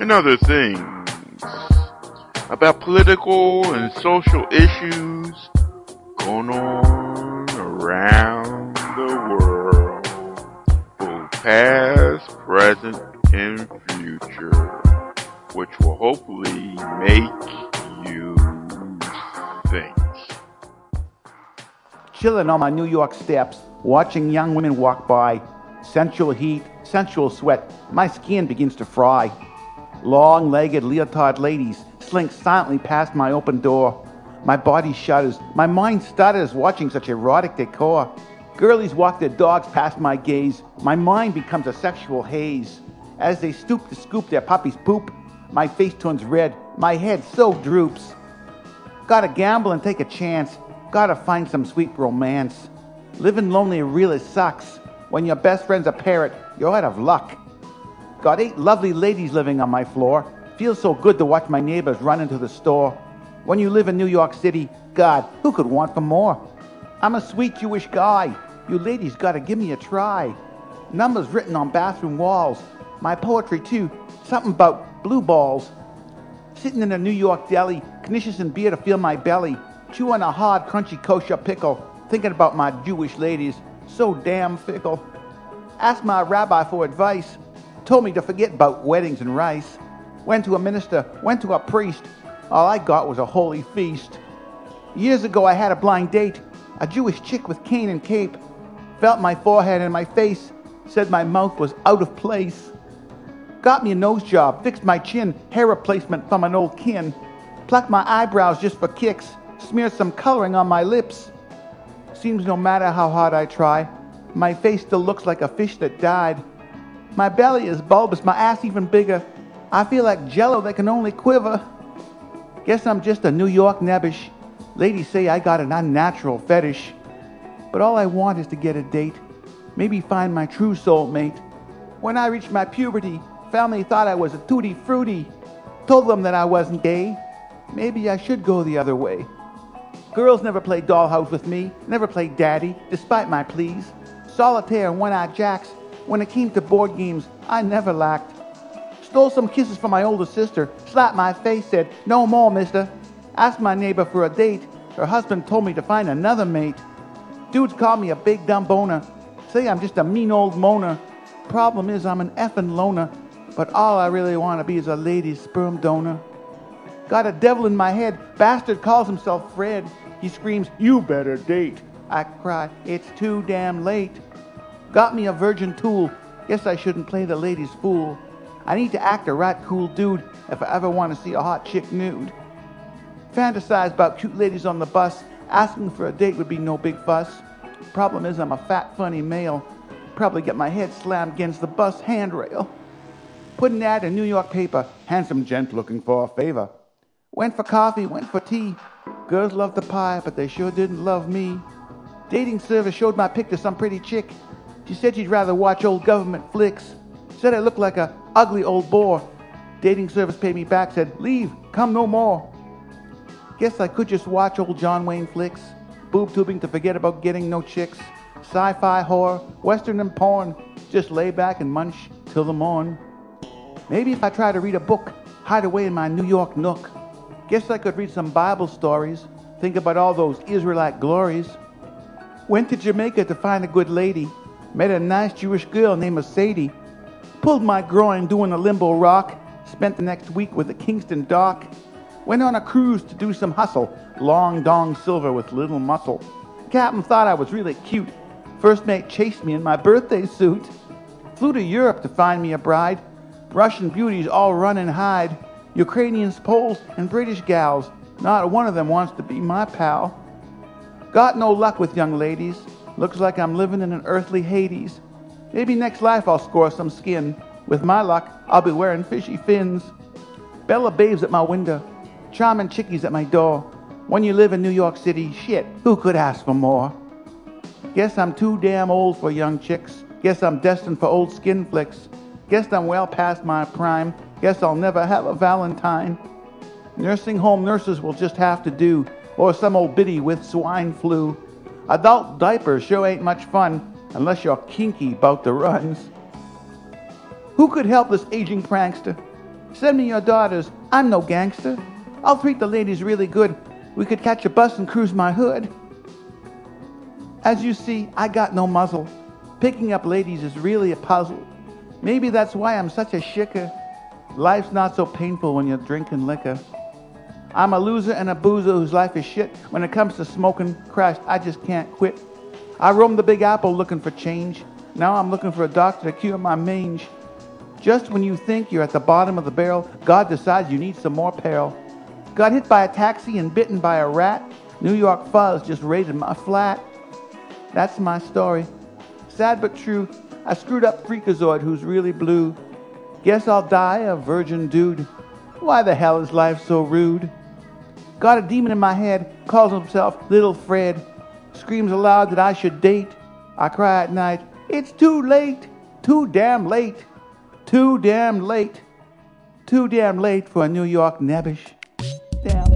and other things. About political and social issues going on around the world, both past, present, and future, which will hopefully make you think. Chilling on my New York steps, watching young women walk by, sensual heat, sensual sweat, my skin begins to fry. Long legged leotard ladies slink silently past my open door. My body shudders, my mind stutters watching such erotic decor. Girlies walk their dogs past my gaze, my mind becomes a sexual haze. As they stoop to scoop their puppy's poop, my face turns red, my head so droops. Gotta gamble and take a chance, gotta find some sweet romance. Living lonely really sucks. When your best friend's a parrot, you're out of luck. Got eight lovely ladies living on my floor. Feels so good to watch my neighbors run into the store. When you live in New York City, God, who could want for more? I'm a sweet Jewish guy. You ladies gotta give me a try. Numbers written on bathroom walls. My poetry too. Something about blue balls. Sitting in a New York deli, knishes and beer to fill my belly. Chewing a hard, crunchy kosher pickle. Thinking about my Jewish ladies. So damn fickle. Ask my rabbi for advice told me to forget about weddings and rice. Went to a minister, went to a priest. All I got was a holy feast. Years ago, I had a blind date. A Jewish chick with cane and cape. Felt my forehead and my face. Said my mouth was out of place. Got me a nose job, fixed my chin, hair replacement from an old kin. Plucked my eyebrows just for kicks. Smeared some coloring on my lips. Seems no matter how hard I try, my face still looks like a fish that died. My belly is bulbous, my ass even bigger. I feel like jello that can only quiver. Guess I'm just a New York nebbish. Ladies say I got an unnatural fetish. But all I want is to get a date. Maybe find my true soulmate. When I reached my puberty, family thought I was a tutti frutti. Told them that I wasn't gay. Maybe I should go the other way. Girls never played dollhouse with me, never played daddy, despite my pleas. Solitaire and one-eyed jacks when it came to board games, I never lacked. Stole some kisses from my older sister, slapped my face, said, No more, mister. Asked my neighbor for a date. Her husband told me to find another mate. Dudes call me a big dumb boner. Say I'm just a mean old moaner. Problem is, I'm an effing loner. But all I really want to be is a lady's sperm donor. Got a devil in my head. Bastard calls himself Fred. He screams, You better date. I cry, It's too damn late. Got me a virgin tool. Guess I shouldn't play the ladies' fool. I need to act a right cool dude if I ever want to see a hot chick nude. Fantasize about cute ladies on the bus. Asking for a date would be no big fuss. Problem is, I'm a fat, funny male. Probably get my head slammed against the bus handrail. Put an ad in New York paper. Handsome gent looking for a favor. Went for coffee, went for tea. Girls loved the pie, but they sure didn't love me. Dating service showed my pic to some pretty chick. She said she'd rather watch old government flicks. Said I looked like a ugly old bore. Dating service paid me back, said, Leave, come no more. Guess I could just watch old John Wayne flicks. Boob tubing to forget about getting no chicks. Sci fi horror, western and porn. Just lay back and munch till the morn. Maybe if I try to read a book, hide away in my New York nook. Guess I could read some Bible stories. Think about all those Israelite glories. Went to Jamaica to find a good lady. Met a nice Jewish girl named Sadie. Pulled my groin doing a limbo rock. Spent the next week with the Kingston Dock. Went on a cruise to do some hustle. Long dong silver with little muscle. Captain thought I was really cute. First mate chased me in my birthday suit. Flew to Europe to find me a bride. Russian beauties all run and hide. Ukrainians, Poles, and British gals. Not one of them wants to be my pal. Got no luck with young ladies. Looks like I'm living in an earthly Hades. Maybe next life I'll score some skin. With my luck, I'll be wearing fishy fins. Bella babes at my window. Charming chickies at my door. When you live in New York City, shit, who could ask for more? Guess I'm too damn old for young chicks. Guess I'm destined for old skin flicks. Guess I'm well past my prime. Guess I'll never have a Valentine. Nursing home nurses will just have to do, or some old biddy with swine flu. Adult diapers sure ain't much fun unless you're kinky about the runs. Who could help this aging prankster? Send me your daughters. I'm no gangster. I'll treat the ladies really good. We could catch a bus and cruise my hood. As you see, I got no muzzle. Picking up ladies is really a puzzle. Maybe that's why I'm such a shicker. Life's not so painful when you're drinking liquor. I'm a loser and a boozer whose life is shit. When it comes to smoking, Christ, I just can't quit. I roamed the Big Apple looking for change. Now I'm looking for a doctor to cure my mange. Just when you think you're at the bottom of the barrel, God decides you need some more peril. Got hit by a taxi and bitten by a rat. New York fuzz just raided my flat. That's my story. Sad but true. I screwed up Freakazoid, who's really blue. Guess I'll die a virgin dude. Why the hell is life so rude? Got a demon in my head, calls himself Little Fred. Screams aloud that I should date. I cry at night, it's too late, too damn late, too damn late, too damn late for a New York nebbish. Damn.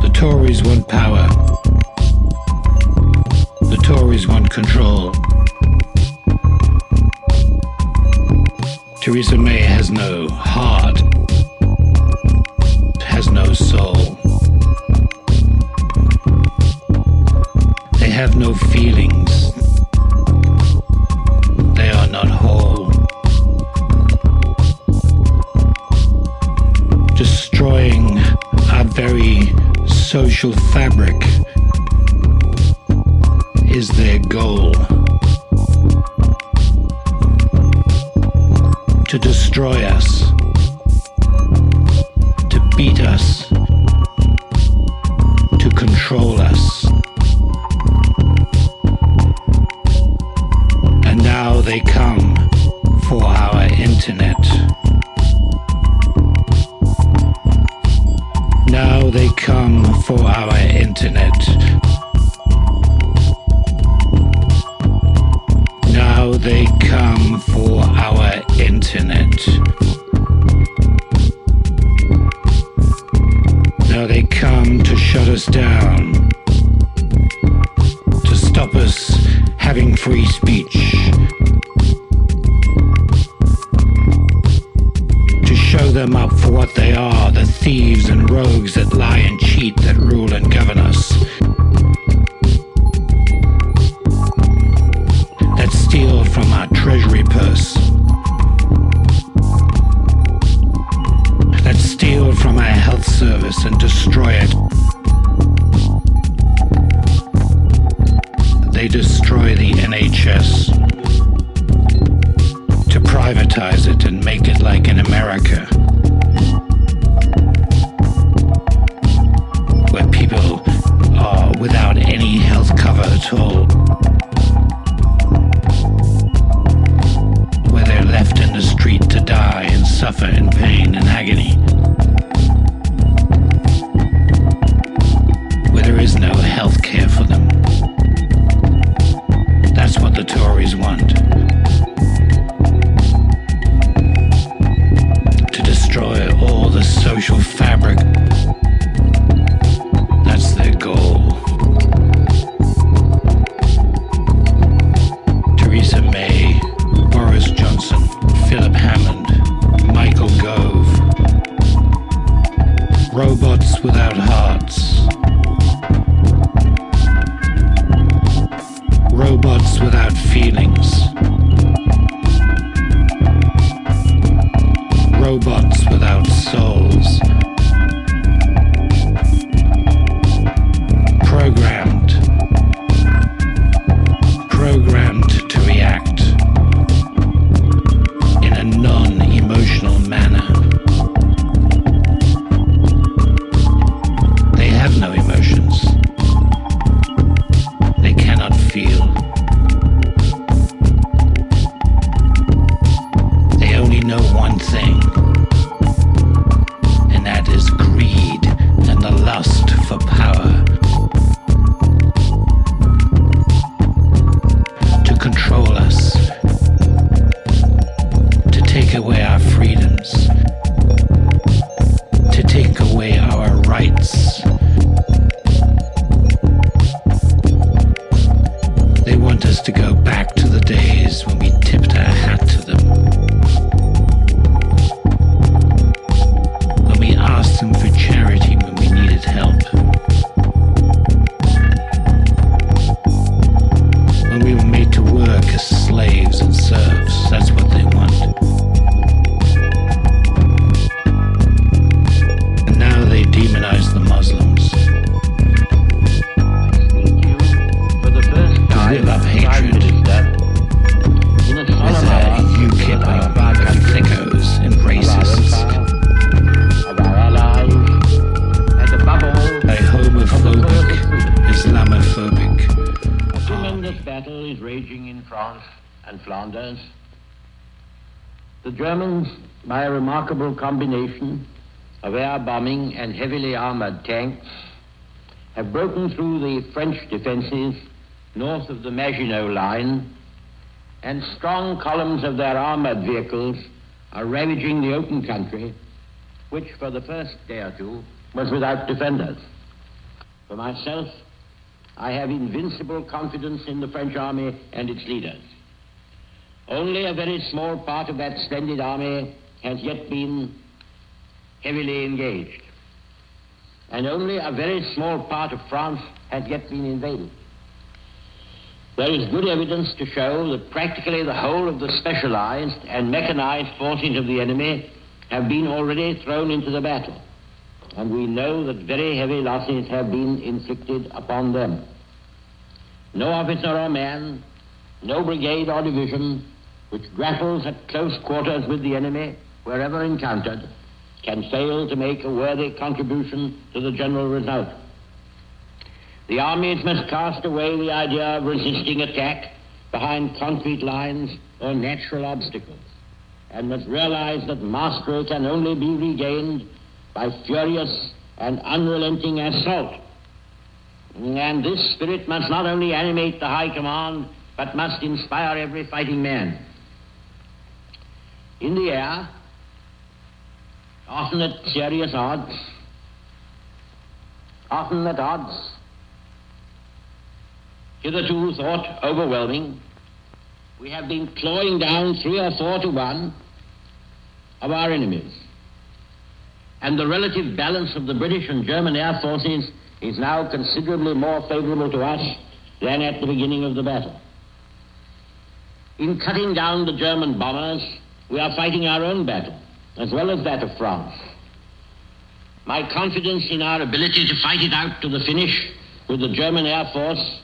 The Tories want power. Tories want control. Theresa May has no heart, has no soul. They have no feelings. They are not whole. Destroying our very social fabric is their goal. To destroy us, to beat us, The Germans, by a remarkable combination of air bombing and heavily armored tanks, have broken through the French defenses north of the Maginot Line, and strong columns of their armored vehicles are ravaging the open country, which for the first day or two was without defenders. For myself, I have invincible confidence in the French army and its leaders. Only a very small part of that splendid army has yet been heavily engaged. And only a very small part of France has yet been invaded. There is good evidence to show that practically the whole of the specialized and mechanized forces of the enemy have been already thrown into the battle. And we know that very heavy losses have been inflicted upon them. No officer or man, no brigade or division which grapples at close quarters with the enemy, wherever encountered, can fail to make a worthy contribution to the general result. The armies must cast away the idea of resisting attack behind concrete lines or natural obstacles, and must realize that mastery can only be regained by furious and unrelenting assault. And this spirit must not only animate the High Command, but must inspire every fighting man. In the air, often at serious odds, often at odds hitherto thought overwhelming, we have been clawing down three or four to one of our enemies. And the relative balance of the British and German air forces is now considerably more favorable to us than at the beginning of the battle. In cutting down the German bombers, we are fighting our own battle, as well as that of France. My confidence in our ability to fight it out to the finish with the German Air Force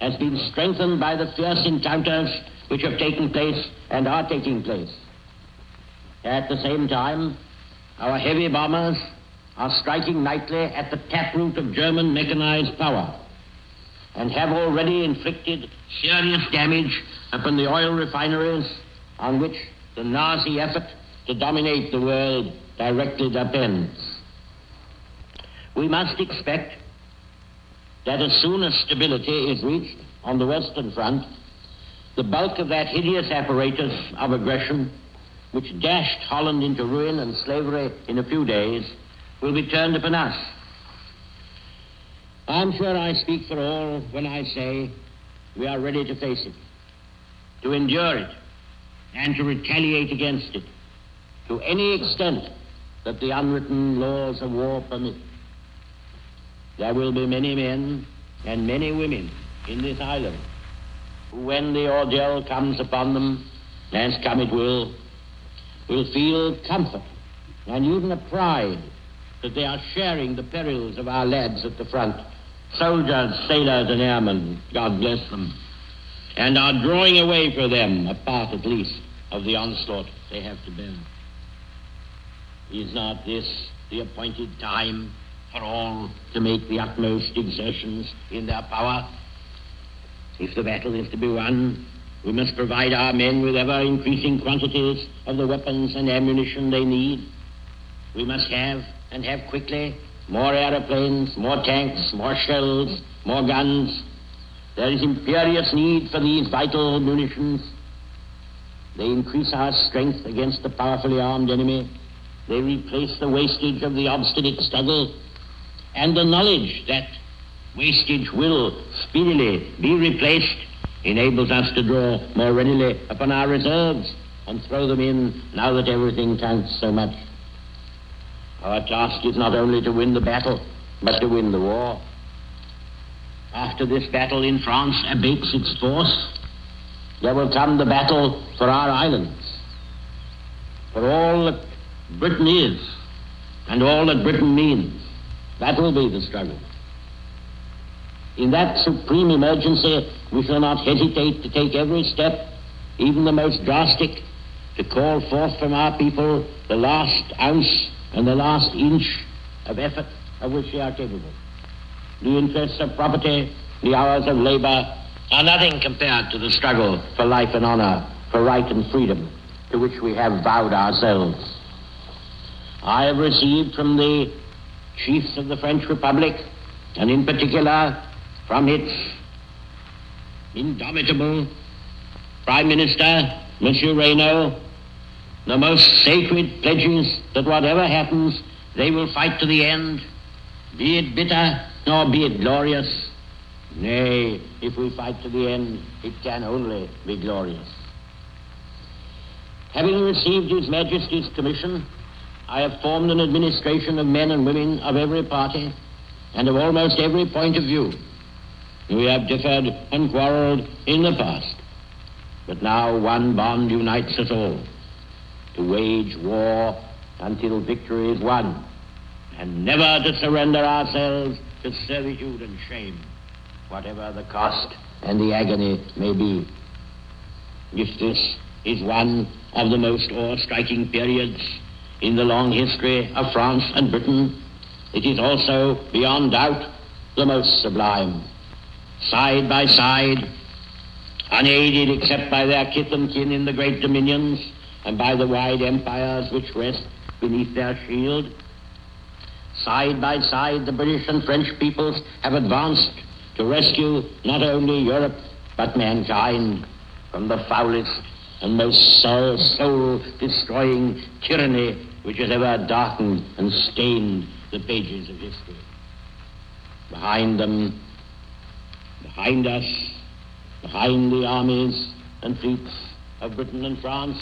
has been strengthened by the fierce encounters which have taken place and are taking place. At the same time, our heavy bombers are striking nightly at the taproot of German mechanized power and have already inflicted serious damage upon the oil refineries on which the Nazi effort to dominate the world directly depends. We must expect that as soon as stability is reached on the Western Front, the bulk of that hideous apparatus of aggression, which dashed Holland into ruin and slavery in a few days, will be turned upon us. I'm sure I speak for all when I say we are ready to face it, to endure it, and to retaliate against it to any extent that the unwritten laws of war permit. There will be many men and many women in this island who, when the ordeal comes upon them, as come it will, will feel comfort and even a pride that they are sharing the perils of our lads at the front, soldiers, sailors, and airmen, God bless them, and are drawing away for them a part at least of the onslaught they have to bear. Is not this the appointed time for all to make the utmost exertions in their power? If the battle is to be won, we must provide our men with ever increasing quantities of the weapons and ammunition they need. We must have, and have quickly, more aeroplanes, more tanks, more shells, more guns. There is imperious need for these vital munitions. They increase our strength against the powerfully armed enemy. They replace the wastage of the obstinate struggle. And the knowledge that wastage will speedily be replaced enables us to draw more readily upon our reserves and throw them in now that everything counts so much. Our task is not only to win the battle, but to win the war. After this battle in France abates its force, there will come the battle for our islands, for all that Britain is and all that Britain means. That will be the struggle. In that supreme emergency, we shall not hesitate to take every step, even the most drastic, to call forth from our people the last ounce and the last inch of effort of which they are capable. The interests of property, the hours of labor, are nothing compared to the struggle for life and honor, for right and freedom, to which we have vowed ourselves. I have received from the chiefs of the French Republic, and in particular from its indomitable Prime Minister, Monsieur Reynaud, the most sacred pledges that whatever happens, they will fight to the end, be it bitter nor be it glorious. Nay, if we fight to the end, it can only be glorious. Having received His Majesty's commission, I have formed an administration of men and women of every party and of almost every point of view. We have differed and quarreled in the past, but now one bond unites us all to wage war until victory is won, and never to surrender ourselves to servitude and shame, whatever the cost and the agony may be. If this is one of the most awe-striking periods in the long history of France and Britain, it is also, beyond doubt, the most sublime. Side by side, unaided except by their kith and kin in the great dominions, and by the wide empires which rest beneath their shield. Side by side, the British and French peoples have advanced to rescue not only Europe, but mankind from the foulest and most soul-destroying tyranny which has ever darkened and stained the pages of history. Behind them, behind us, behind the armies and fleets of Britain and France,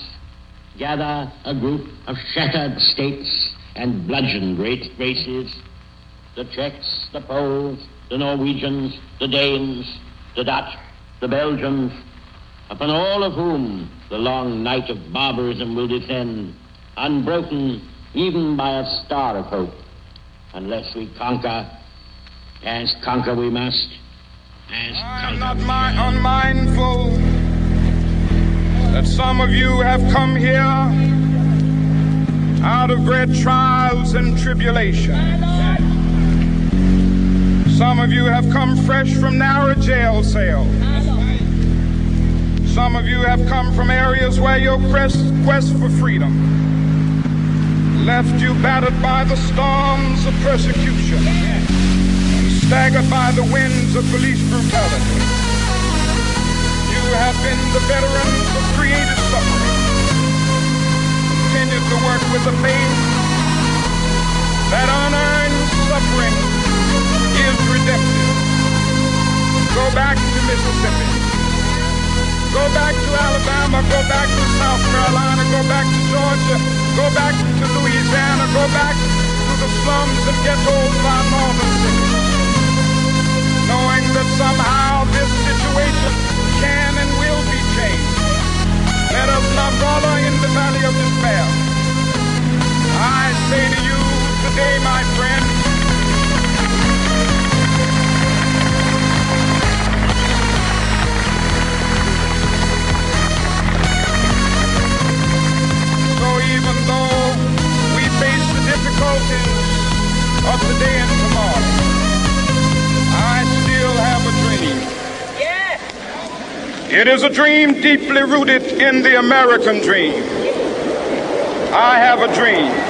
gather a group of shattered states and bludgeoned great races the Czechs, the Poles, the Norwegians, the Danes, the Dutch, the Belgians, upon all of whom the long night of barbarism will descend, unbroken even by a star of hope, unless we conquer, as conquer we must, as I'm conquer not mi- shall. unmindful that some of you have come here out of great trials and tribulations. Some of you have come fresh from narrow jail cells. Some of you have come from areas where your quest, for freedom left you battered by the storms of persecution staggered by the winds of police brutality. You have been the veterans of creative. Continue to work with the faith that unearned suffering is redemptive. Go back to Mississippi. Go back to Alabama. Go back to South Carolina. Go back to Georgia. Go back to Louisiana. Go back to the slums and ghettos of our northern cities. Knowing that somehow this situation can and will be changed. Let us not wallow in the valley of despair. I say to you today, my friend, So even though we face the difficulties of today and tomorrow, I still have a dream. It is a dream deeply rooted in the American dream. I have a dream.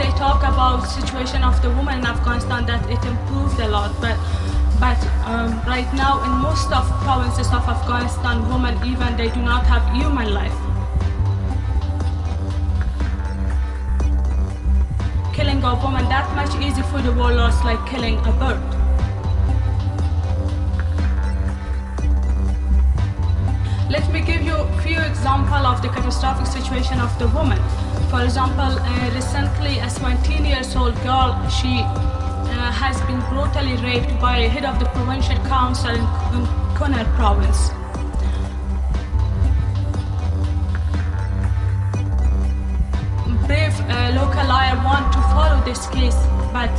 They talk about situation of the woman in Afghanistan that it improved a lot, but but um, right now in most of provinces of Afghanistan, women even they do not have human life. Killing a woman that much easy for the warlords like killing a bird. Let me give you a few examples of the catastrophic situation of the woman. For example, uh, recently a 17 years old girl, she uh, has been brutally raped by a head of the provincial council in, in Kunar province. Brave uh, local lawyer want to follow this case, but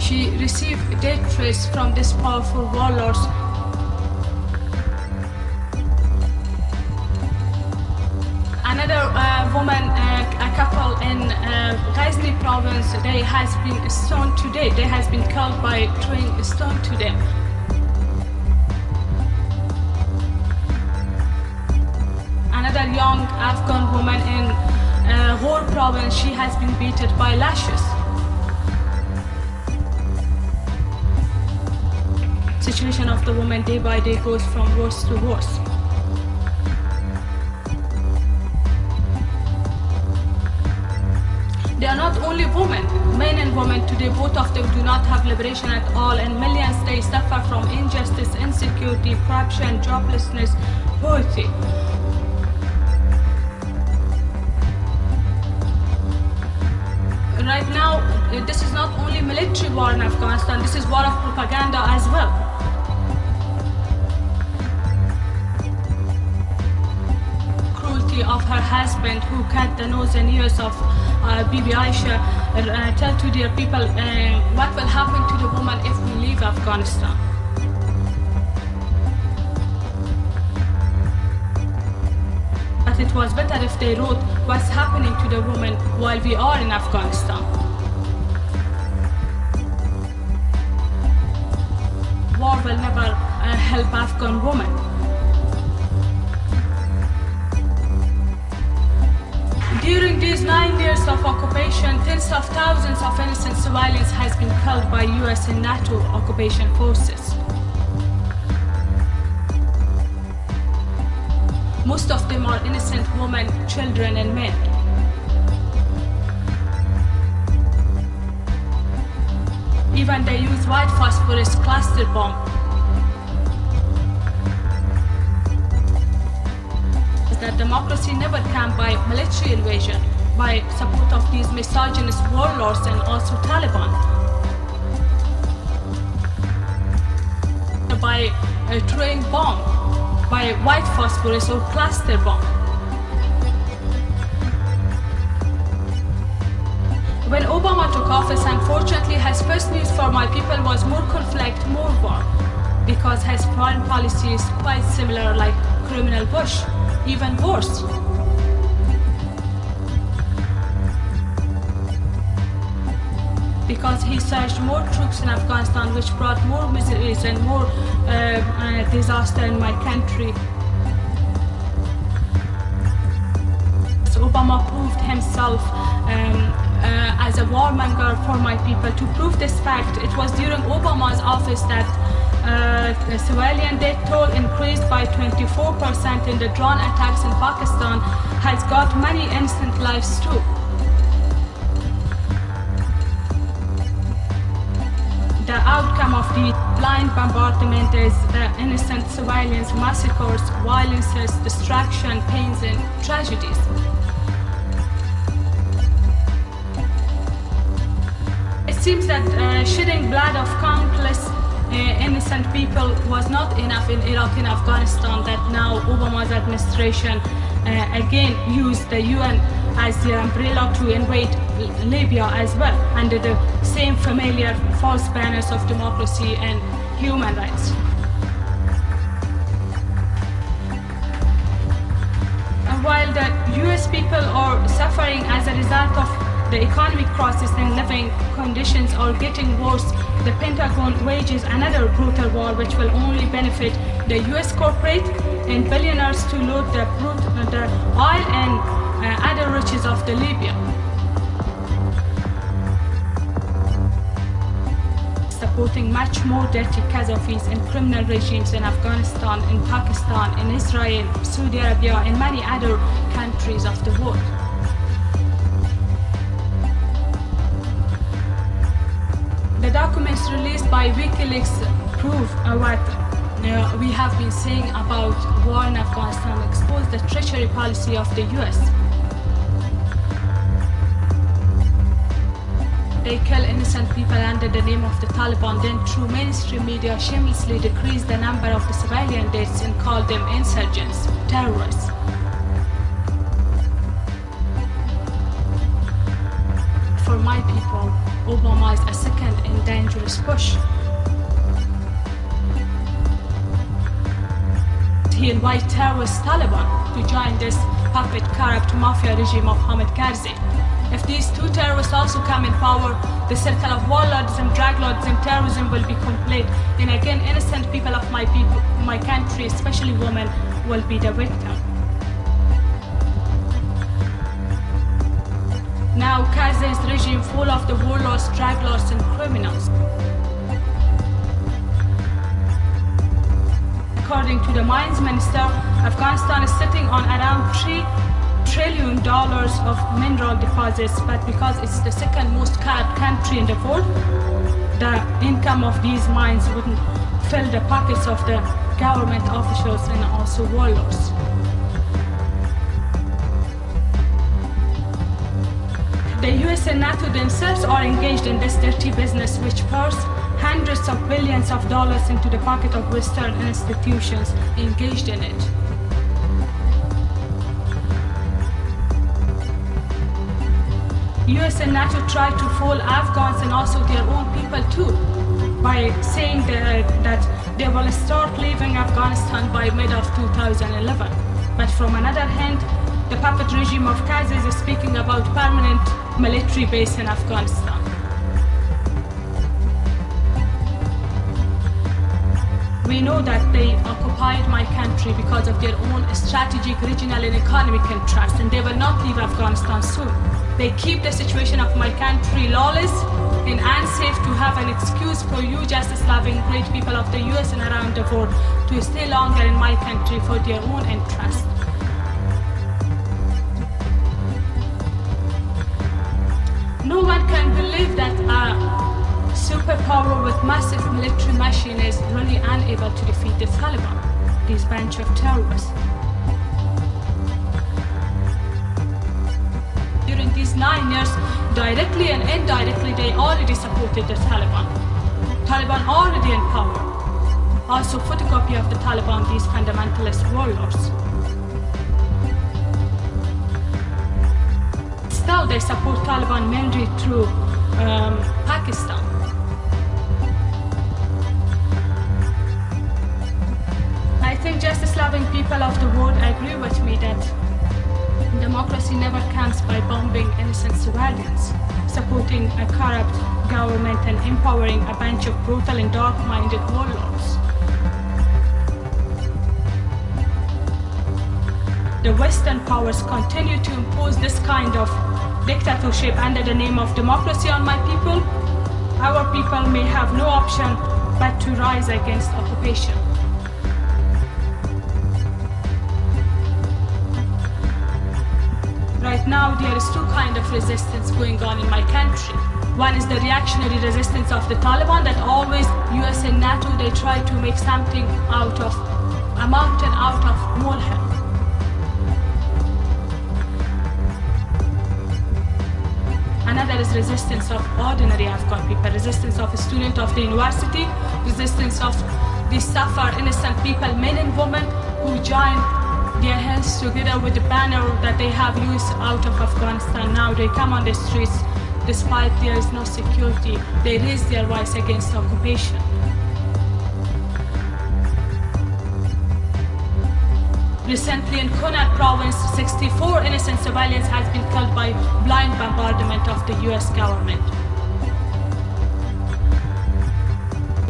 she received death threats from this powerful warlords in uh, Ghazni province, they has been stoned to death. They has been killed by throwing a stone to them. Another young Afghan woman in uh, Ghor province, she has been beaten by lashes. Situation of the woman day by day goes from worse to worse. They are not only women, men and women today, both of them do not have liberation at all, and millions they suffer from injustice, insecurity, corruption, joblessness, poverty. Right now, this is not only military war in Afghanistan, this is war of propaganda as well. Cruelty of her husband who cut the nose and ears of uh, Bibi Aisha uh, tell to their people uh, what will happen to the woman if we leave Afghanistan. But it was better if they wrote what's happening to the woman while we are in Afghanistan. War will never uh, help Afghan women. During these nine years of occupation, tens of thousands of innocent civilians has been killed by US and NATO occupation forces. Most of them are innocent women, children and men. Even they use white phosphorus cluster bomb democracy never can by military invasion, by support of these misogynist warlords and also Taliban. By uh, a train bomb, by white phosphorus or cluster bomb. When Obama took office, unfortunately, his first news for my people was more conflict, more war, because his foreign policy is quite similar like criminal Bush even worse. Because he surged more troops in Afghanistan, which brought more miseries and more uh, uh, disaster in my country. So Obama proved himself um, uh, as a warmonger for my people. To prove this fact, it was during Obama's office that uh, civilian death toll increased by 24% in the drone attacks in Pakistan has got many innocent lives too. the outcome of the blind bombardment is the innocent civilians, massacres, violences, destruction, pains, and tragedies. It seems that uh, shedding blood of countless innocent people was not enough in Iraq and Afghanistan, that now Obama's administration uh, again used the UN as the umbrella to invade Libya as well, under the same familiar false banners of democracy and human rights. And while the US people are suffering as a result of the economic crisis and living conditions are getting worse, the Pentagon wages another brutal war which will only benefit the US corporate and billionaires to loot the, the oil and uh, other riches of the Libya. Supporting much more dirty Qadafis and criminal regimes in Afghanistan, in Pakistan, in Israel, Saudi Arabia, and many other countries of the world. Documents released by WikiLeaks prove what uh, we have been saying about war in Afghanistan, expose the treachery policy of the US. They kill innocent people under the name of the Taliban, then through mainstream media shamelessly decrease the number of the civilian deaths and call them insurgents, terrorists. My people, is a second and dangerous push. He invited terrorist Taliban to join this puppet corrupt mafia regime of Hamid Karzai. If these two terrorists also come in power, the circle of warlordism, drug lordism, terrorism will be complete. And again, innocent people of my people, my country, especially women, will be the victim. Now Karzai's regime full of the warlords, drug lords, and criminals. According to the mines minister, Afghanistan is sitting on around three trillion dollars of mineral deposits, but because it's the second most corrupt country in the world, the income of these mines wouldn't fill the pockets of the government officials and also warlords. The US NATO themselves are engaged in this dirty business which pours hundreds of billions of dollars into the pocket of Western institutions engaged in it. US and NATO try to fool Afghans and also their own people too by saying that, that they will start leaving Afghanistan by mid of 2011. But from another hand, the puppet regime of Karzai is speaking about permanent military base in Afghanistan. We know that they occupied my country because of their own strategic, regional and economic interests and they will not leave Afghanistan soon. They keep the situation of my country lawless and unsafe to have an excuse for you justice-loving great people of the US and around the world to stay longer in my country for their own interest. No one can believe that a superpower with massive military machine is really unable to defeat the Taliban, this bunch of terrorists. During these nine years, directly and indirectly, they already supported the Taliban. Taliban already in power. Also photocopy of the Taliban, these fundamentalist warlords. Still, they support Taliban mainly through um, Pakistan. I think justice-loving people of the world agree with me that democracy never comes by bombing innocent civilians, supporting a corrupt government and empowering a bunch of brutal and dark-minded warlords. The Western powers continue to impose this kind of dictatorship under the name of democracy on my people. Our people may have no option but to rise against occupation. Right now, there is two kind of resistance going on in my country. One is the reactionary resistance of the Taliban that always US and NATO they try to make something out of a mountain out of molehill. Another is resistance of ordinary Afghan people, resistance of a student of the university, resistance of the suffer innocent people, men and women who join their hands together with the banner that they have used out of Afghanistan. Now they come on the streets despite there is no security. They raise their voice against occupation. Recently in Kunar province, 64 innocent civilians has been killed by blind bombardment of the US government.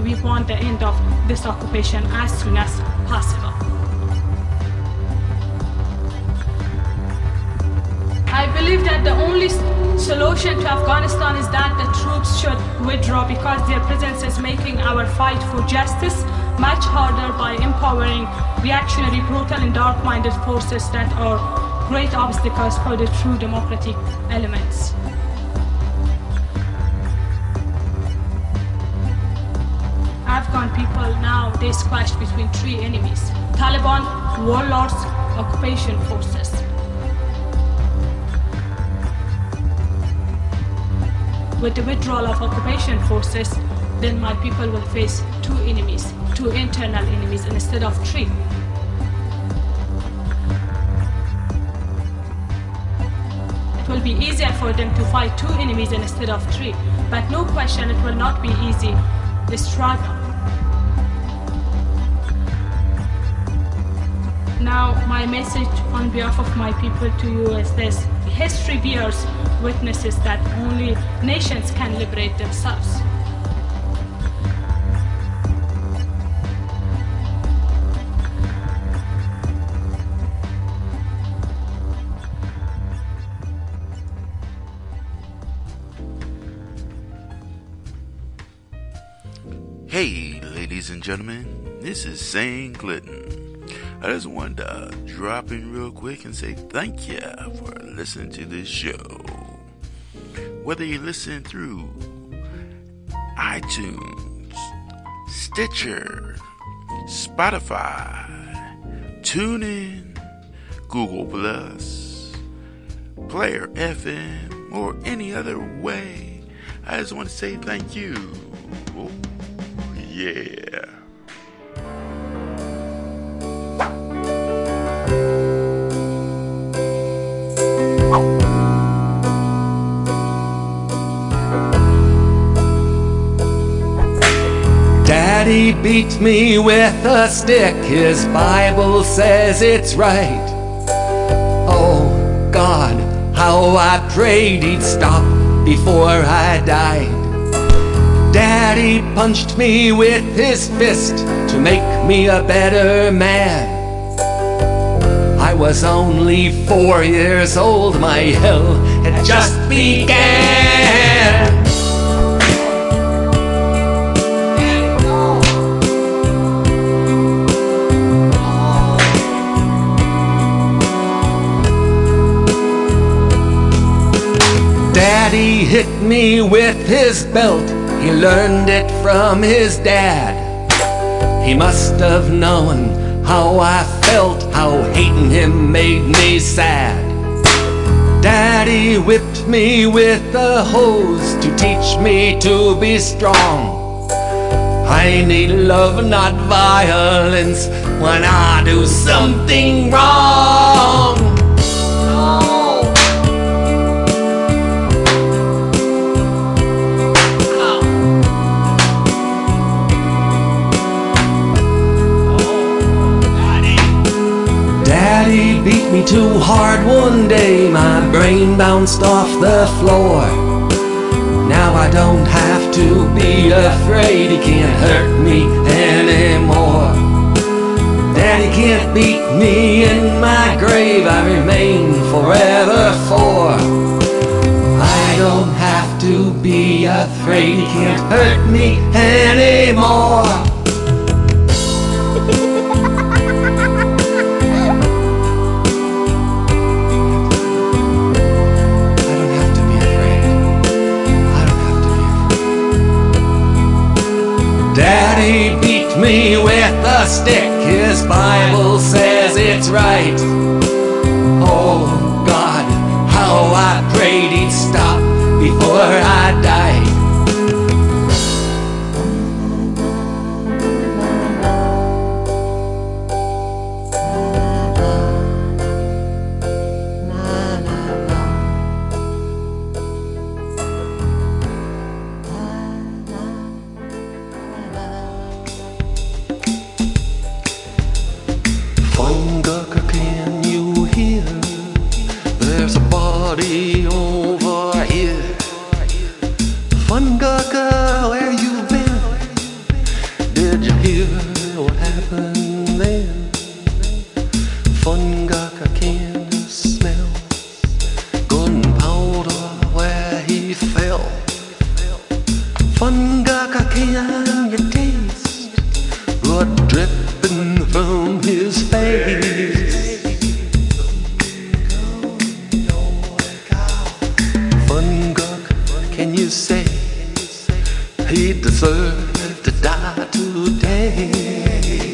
We want the end of this occupation as soon as possible. I believe that the only solution to Afghanistan is that the troops should withdraw because their presence is making our fight for justice much harder by empowering reactionary, brutal and dark-minded forces that are great obstacles for the true democratic elements. Afghan people now, they squashed between three enemies. Taliban, warlords, occupation forces. With the withdrawal of occupation forces, then my people will face two enemies, two internal enemies instead of three. It will be easier for them to fight two enemies instead of three, but no question it will not be easy, the struggle. Now, my message on behalf of my people to you is this. History bears witnesses that only nations can liberate themselves. And gentlemen, this is Saint Clinton. I just wanted to drop in real quick and say thank you for listening to this show. Whether you listen through iTunes, Stitcher, Spotify, TuneIn, Google Plus, Player FM, or any other way, I just want to say thank you. Oh, yeah. Beat me with a stick, his Bible says it's right. Oh God, how I prayed he'd stop before I died. Daddy punched me with his fist to make me a better man. I was only four years old, my hell had just began. Hit me with his belt, he learned it from his dad. He must have known how I felt, how hating him made me sad. Daddy whipped me with a hose to teach me to be strong. I need love, not violence, when I do something wrong. Me too hard one day, my brain bounced off the floor. Now I don't have to be afraid, he can't hurt me anymore. Daddy can't beat me in my grave, I remain forever four. I don't have to be afraid, he can't hurt me anymore. Me with a stick. His Bible says it's right. Oh God, how I prayed he'd stop before I can you say he deserved to die today?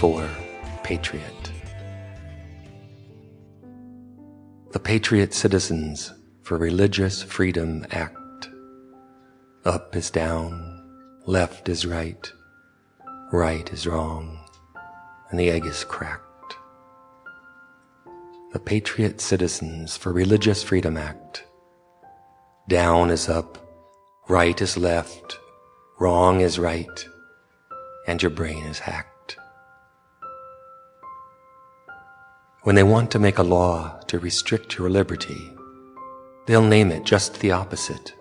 1984 Patriot. The Patriot Citizens for Religious Freedom Act. Up is down, left is right, right is wrong, and the egg is cracked. The Patriot Citizens for Religious Freedom Act. Down is up, right is left, wrong is right, and your brain is hacked. When they want to make a law to restrict your liberty, they'll name it just the opposite,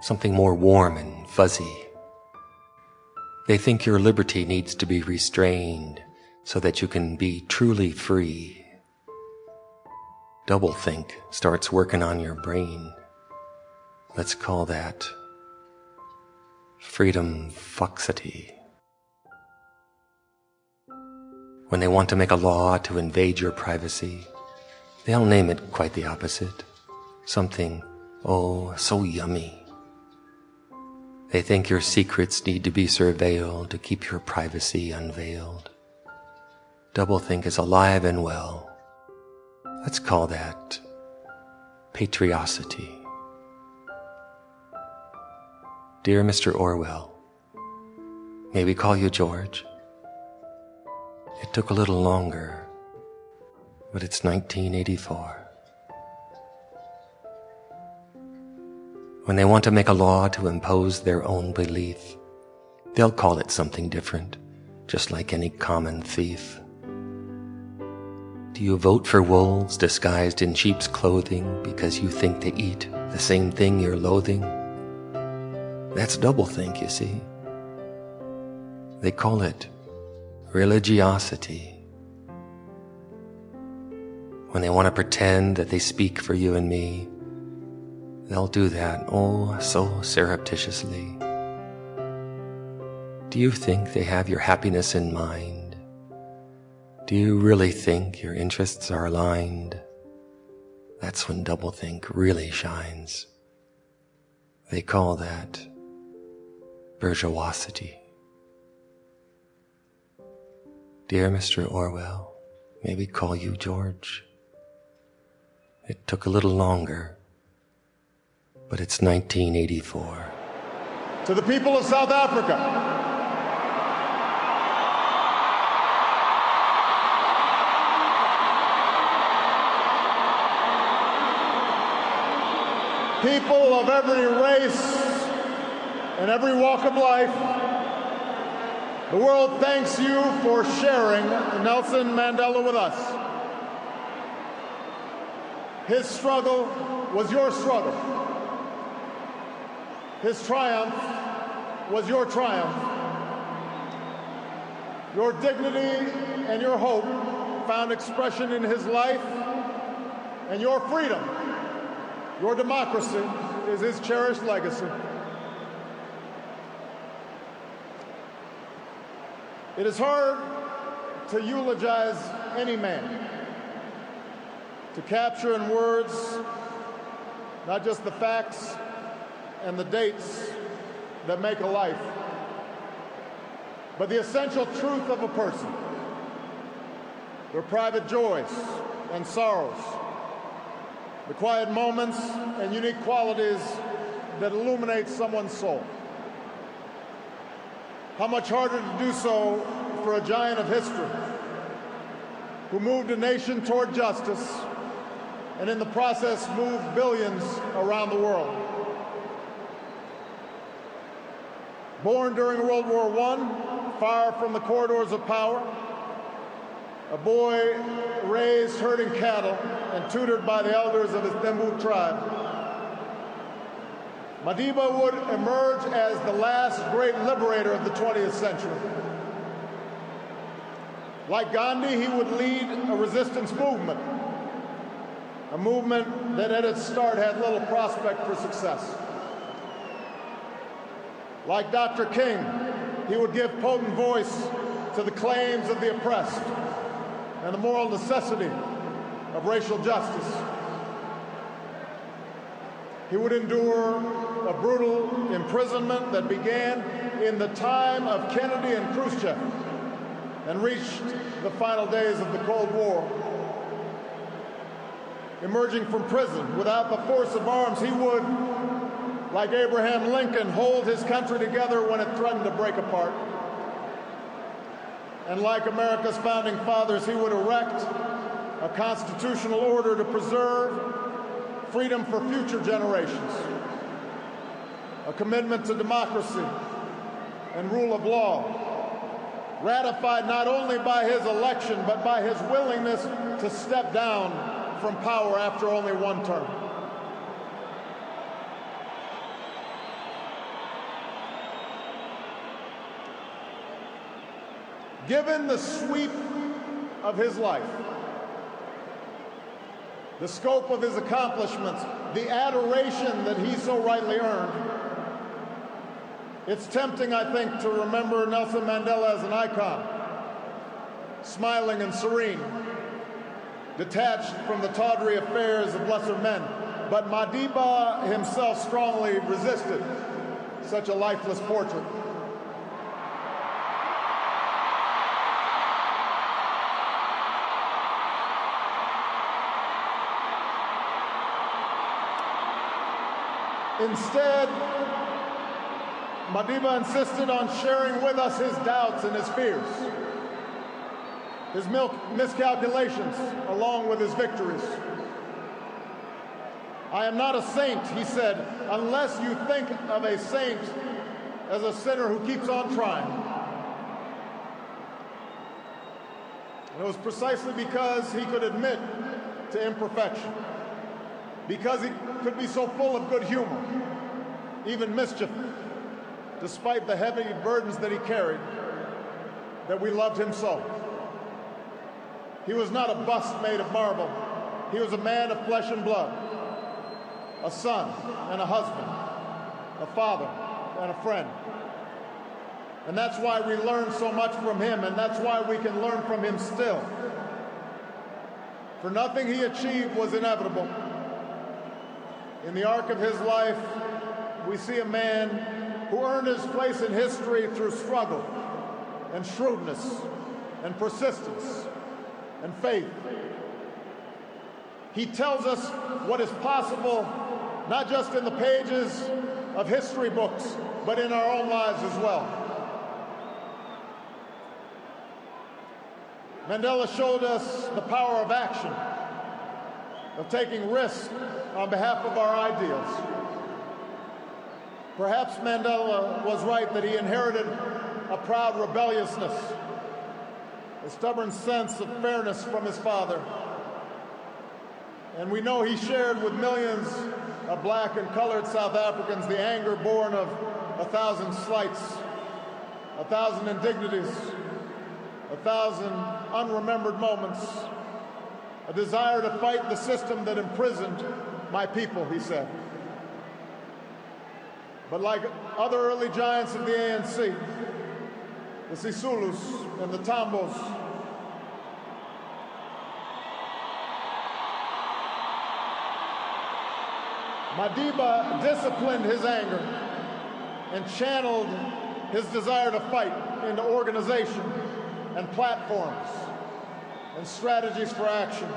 something more warm and fuzzy. They think your liberty needs to be restrained so that you can be truly free. Doublethink starts working on your brain. Let's call that freedom fuxity. When they want to make a law to invade your privacy, they'll name it quite the opposite. Something, oh, so yummy. They think your secrets need to be surveilled to keep your privacy unveiled. Doublethink is alive and well. Let's call that patriosity. Dear Mr. Orwell, may we call you George? It took a little longer, but it's 1984. When they want to make a law to impose their own belief, they'll call it something different, just like any common thief. Do you vote for wolves disguised in sheep's clothing because you think they eat the same thing you're loathing? That's doublethink, you see. They call it religiosity. When they want to pretend that they speak for you and me, they'll do that, oh, so surreptitiously. Do you think they have your happiness in mind? Do you really think your interests are aligned? That's when doublethink really shines. They call that bourgeoisity. Dear Mr. Orwell, may we call you George? It took a little longer, but it's 1984. To the people of South Africa, people of every race and every walk of life, the world thanks you for sharing Nelson Mandela with us. His struggle was your struggle. His triumph was your triumph. Your dignity and your hope found expression in his life, and your freedom, your democracy, is his cherished legacy. It is hard to eulogize any man, to capture in words not just the facts and the dates that make a life, but the essential truth of a person, their private joys and sorrows, the quiet moments and unique qualities that illuminate someone's soul. How much harder to do so for a giant of history who moved a nation toward justice and in the process moved billions around the world. Born during World War I, far from the corridors of power, a boy raised herding cattle and tutored by the elders of his Thembu tribe. Madiba would emerge as the last great liberator of the 20th century. Like Gandhi, he would lead a resistance movement, a movement that at its start had little prospect for success. Like Dr. King, he would give potent voice to the claims of the oppressed and the moral necessity of racial justice. He would endure a brutal imprisonment that began in the time of Kennedy and Khrushchev and reached the final days of the Cold War. Emerging from prison without the force of arms, he would, like Abraham Lincoln, hold his country together when it threatened to break apart. And like America's founding fathers, he would erect a constitutional order to preserve freedom for future generations, a commitment to democracy and rule of law, ratified not only by his election, but by his willingness to step down from power after only one term. Given the sweep of his life, the scope of his accomplishments, the adoration that he so rightly earned, it's tempting, I think, to remember Nelson Mandela as an icon, smiling and serene, detached from the tawdry affairs of lesser men. But Madiba himself strongly resisted such a lifeless portrait. Instead, Madiba insisted on sharing with us his doubts and his fears, his miscalculations, along with his victories. I am not a saint, he said, unless you think of a saint as a sinner who keeps on trying. And it was precisely because he could admit to imperfection, because he could be so full of good humor, even mischief, despite the heavy burdens that he carried, that we loved him so. He was not a bust made of marble. He was a man of flesh and blood, a son and a husband, a father and a friend. And that's why we learn so much from him, and that's why we can learn from him still. For nothing he achieved was inevitable. In the arc of his life, we see a man who earned his place in history through struggle and shrewdness and persistence and faith. He tells us what is possible, not just in the pages of history books, but in our own lives as well. Mandela showed us the power of action, of taking risks on behalf of our ideals. Perhaps Mandela was right that he inherited a proud rebelliousness, a stubborn sense of fairness from his father. And we know he shared with millions of black and colored South Africans the anger born of a thousand slights, a thousand indignities, a thousand unremembered moments, a desire to fight the system that imprisoned my people, he said. But like other early giants of the ANC, the Sisulus and the Tambos, Madiba disciplined his anger and channeled his desire to fight into organization and platforms and strategies for action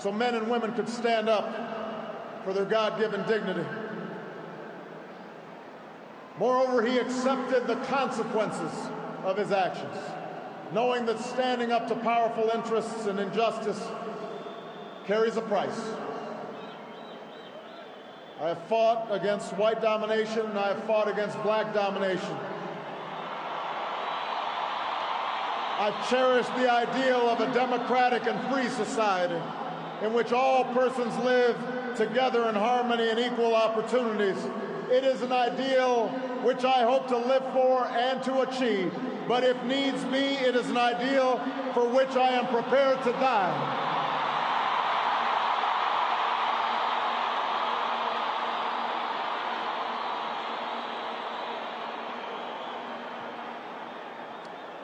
so men and women could stand up for their God given dignity. Moreover, he accepted the consequences of his actions, knowing that standing up to powerful interests and injustice carries a price. I have fought against white domination and I have fought against black domination. I've cherished the ideal of a democratic and free society in which all persons live together in harmony and equal opportunities. It is an ideal which I hope to live for and to achieve. But if needs be, it is an ideal for which I am prepared to die.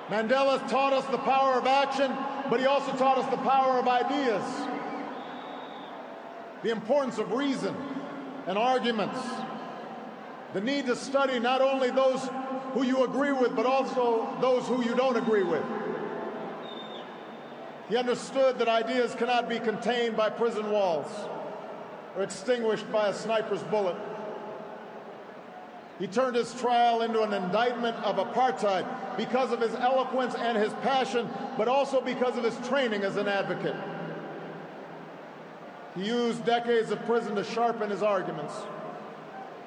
Mandela taught us the power of action, but he also taught us the power of ideas, the importance of reason and arguments, the need to study not only those who you agree with, but also those who you don't agree with. He understood that ideas cannot be contained by prison walls or extinguished by a sniper's bullet. He turned his trial into an indictment of apartheid because of his eloquence and his passion, but also because of his training as an advocate. He used decades of prison to sharpen his arguments,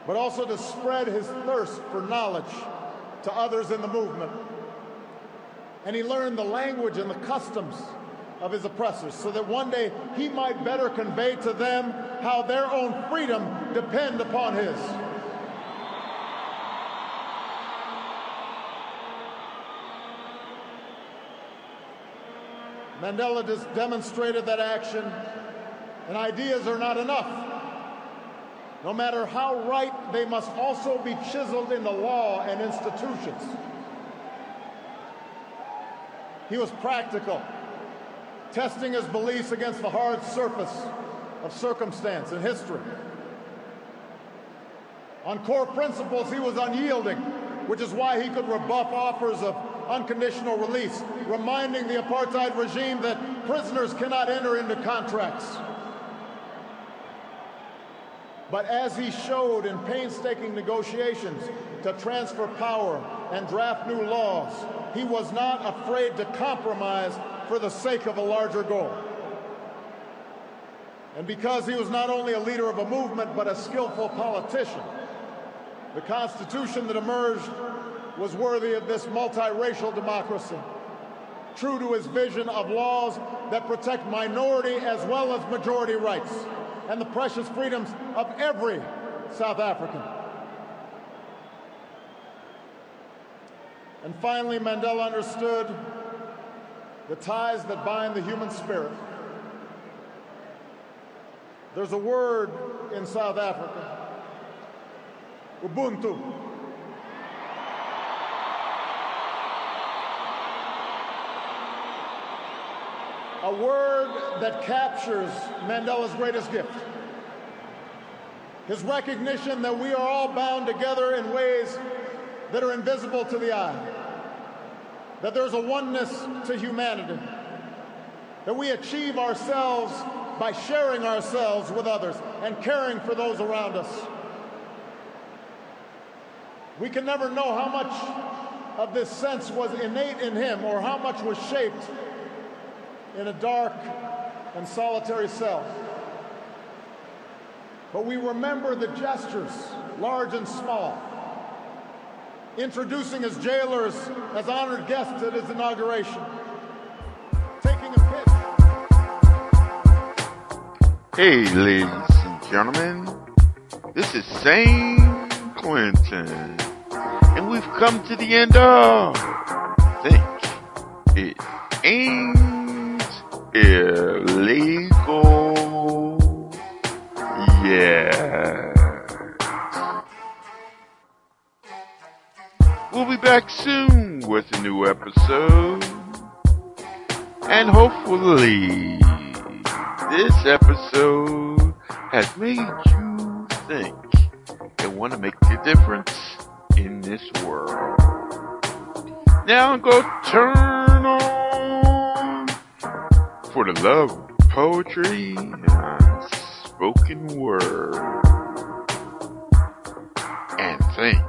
but also to spread his thirst for knowledge to others in the movement. And he learned the language and the customs of his oppressors so that one day he might better convey to them how their own freedom depend upon his. Mandela just demonstrated that action, and ideas are not enough. No matter how right, they must also be chiseled into law and institutions. He was practical, testing his beliefs against the hard surface of circumstance and history. On core principles, he was unyielding, which is why he could rebuff offers of unconditional release, reminding the apartheid regime that prisoners cannot enter into contracts. But as he showed in painstaking negotiations to transfer power and draft new laws, he was not afraid to compromise for the sake of a larger goal. And because he was not only a leader of a movement, but a skillful politician, the Constitution that emerged was worthy of this multiracial democracy, true to his vision of laws that protect minority as well as majority rights and the precious freedoms of every South African. And finally, Mandela understood the ties that bind the human spirit. There's a word in South Africa, Ubuntu. a word that captures Mandela's greatest gift. His recognition that we are all bound together in ways that are invisible to the eye, that there's a oneness to humanity, that we achieve ourselves by sharing ourselves with others and caring for those around us. We can never know how much of this sense was innate in him or how much was shaped in a dark and solitary cell. But we remember the gestures, large and small, introducing his jailers as honored guests at his inauguration, taking a pitch. Hey, ladies and gentlemen, this is St. And we've come to the end of Think It ain't illegal. Yeah. We'll be back soon with a new episode. And hopefully, this episode has made you think and want to make a difference in this world. Now go turn on for the love of poetry and spoken word. And think.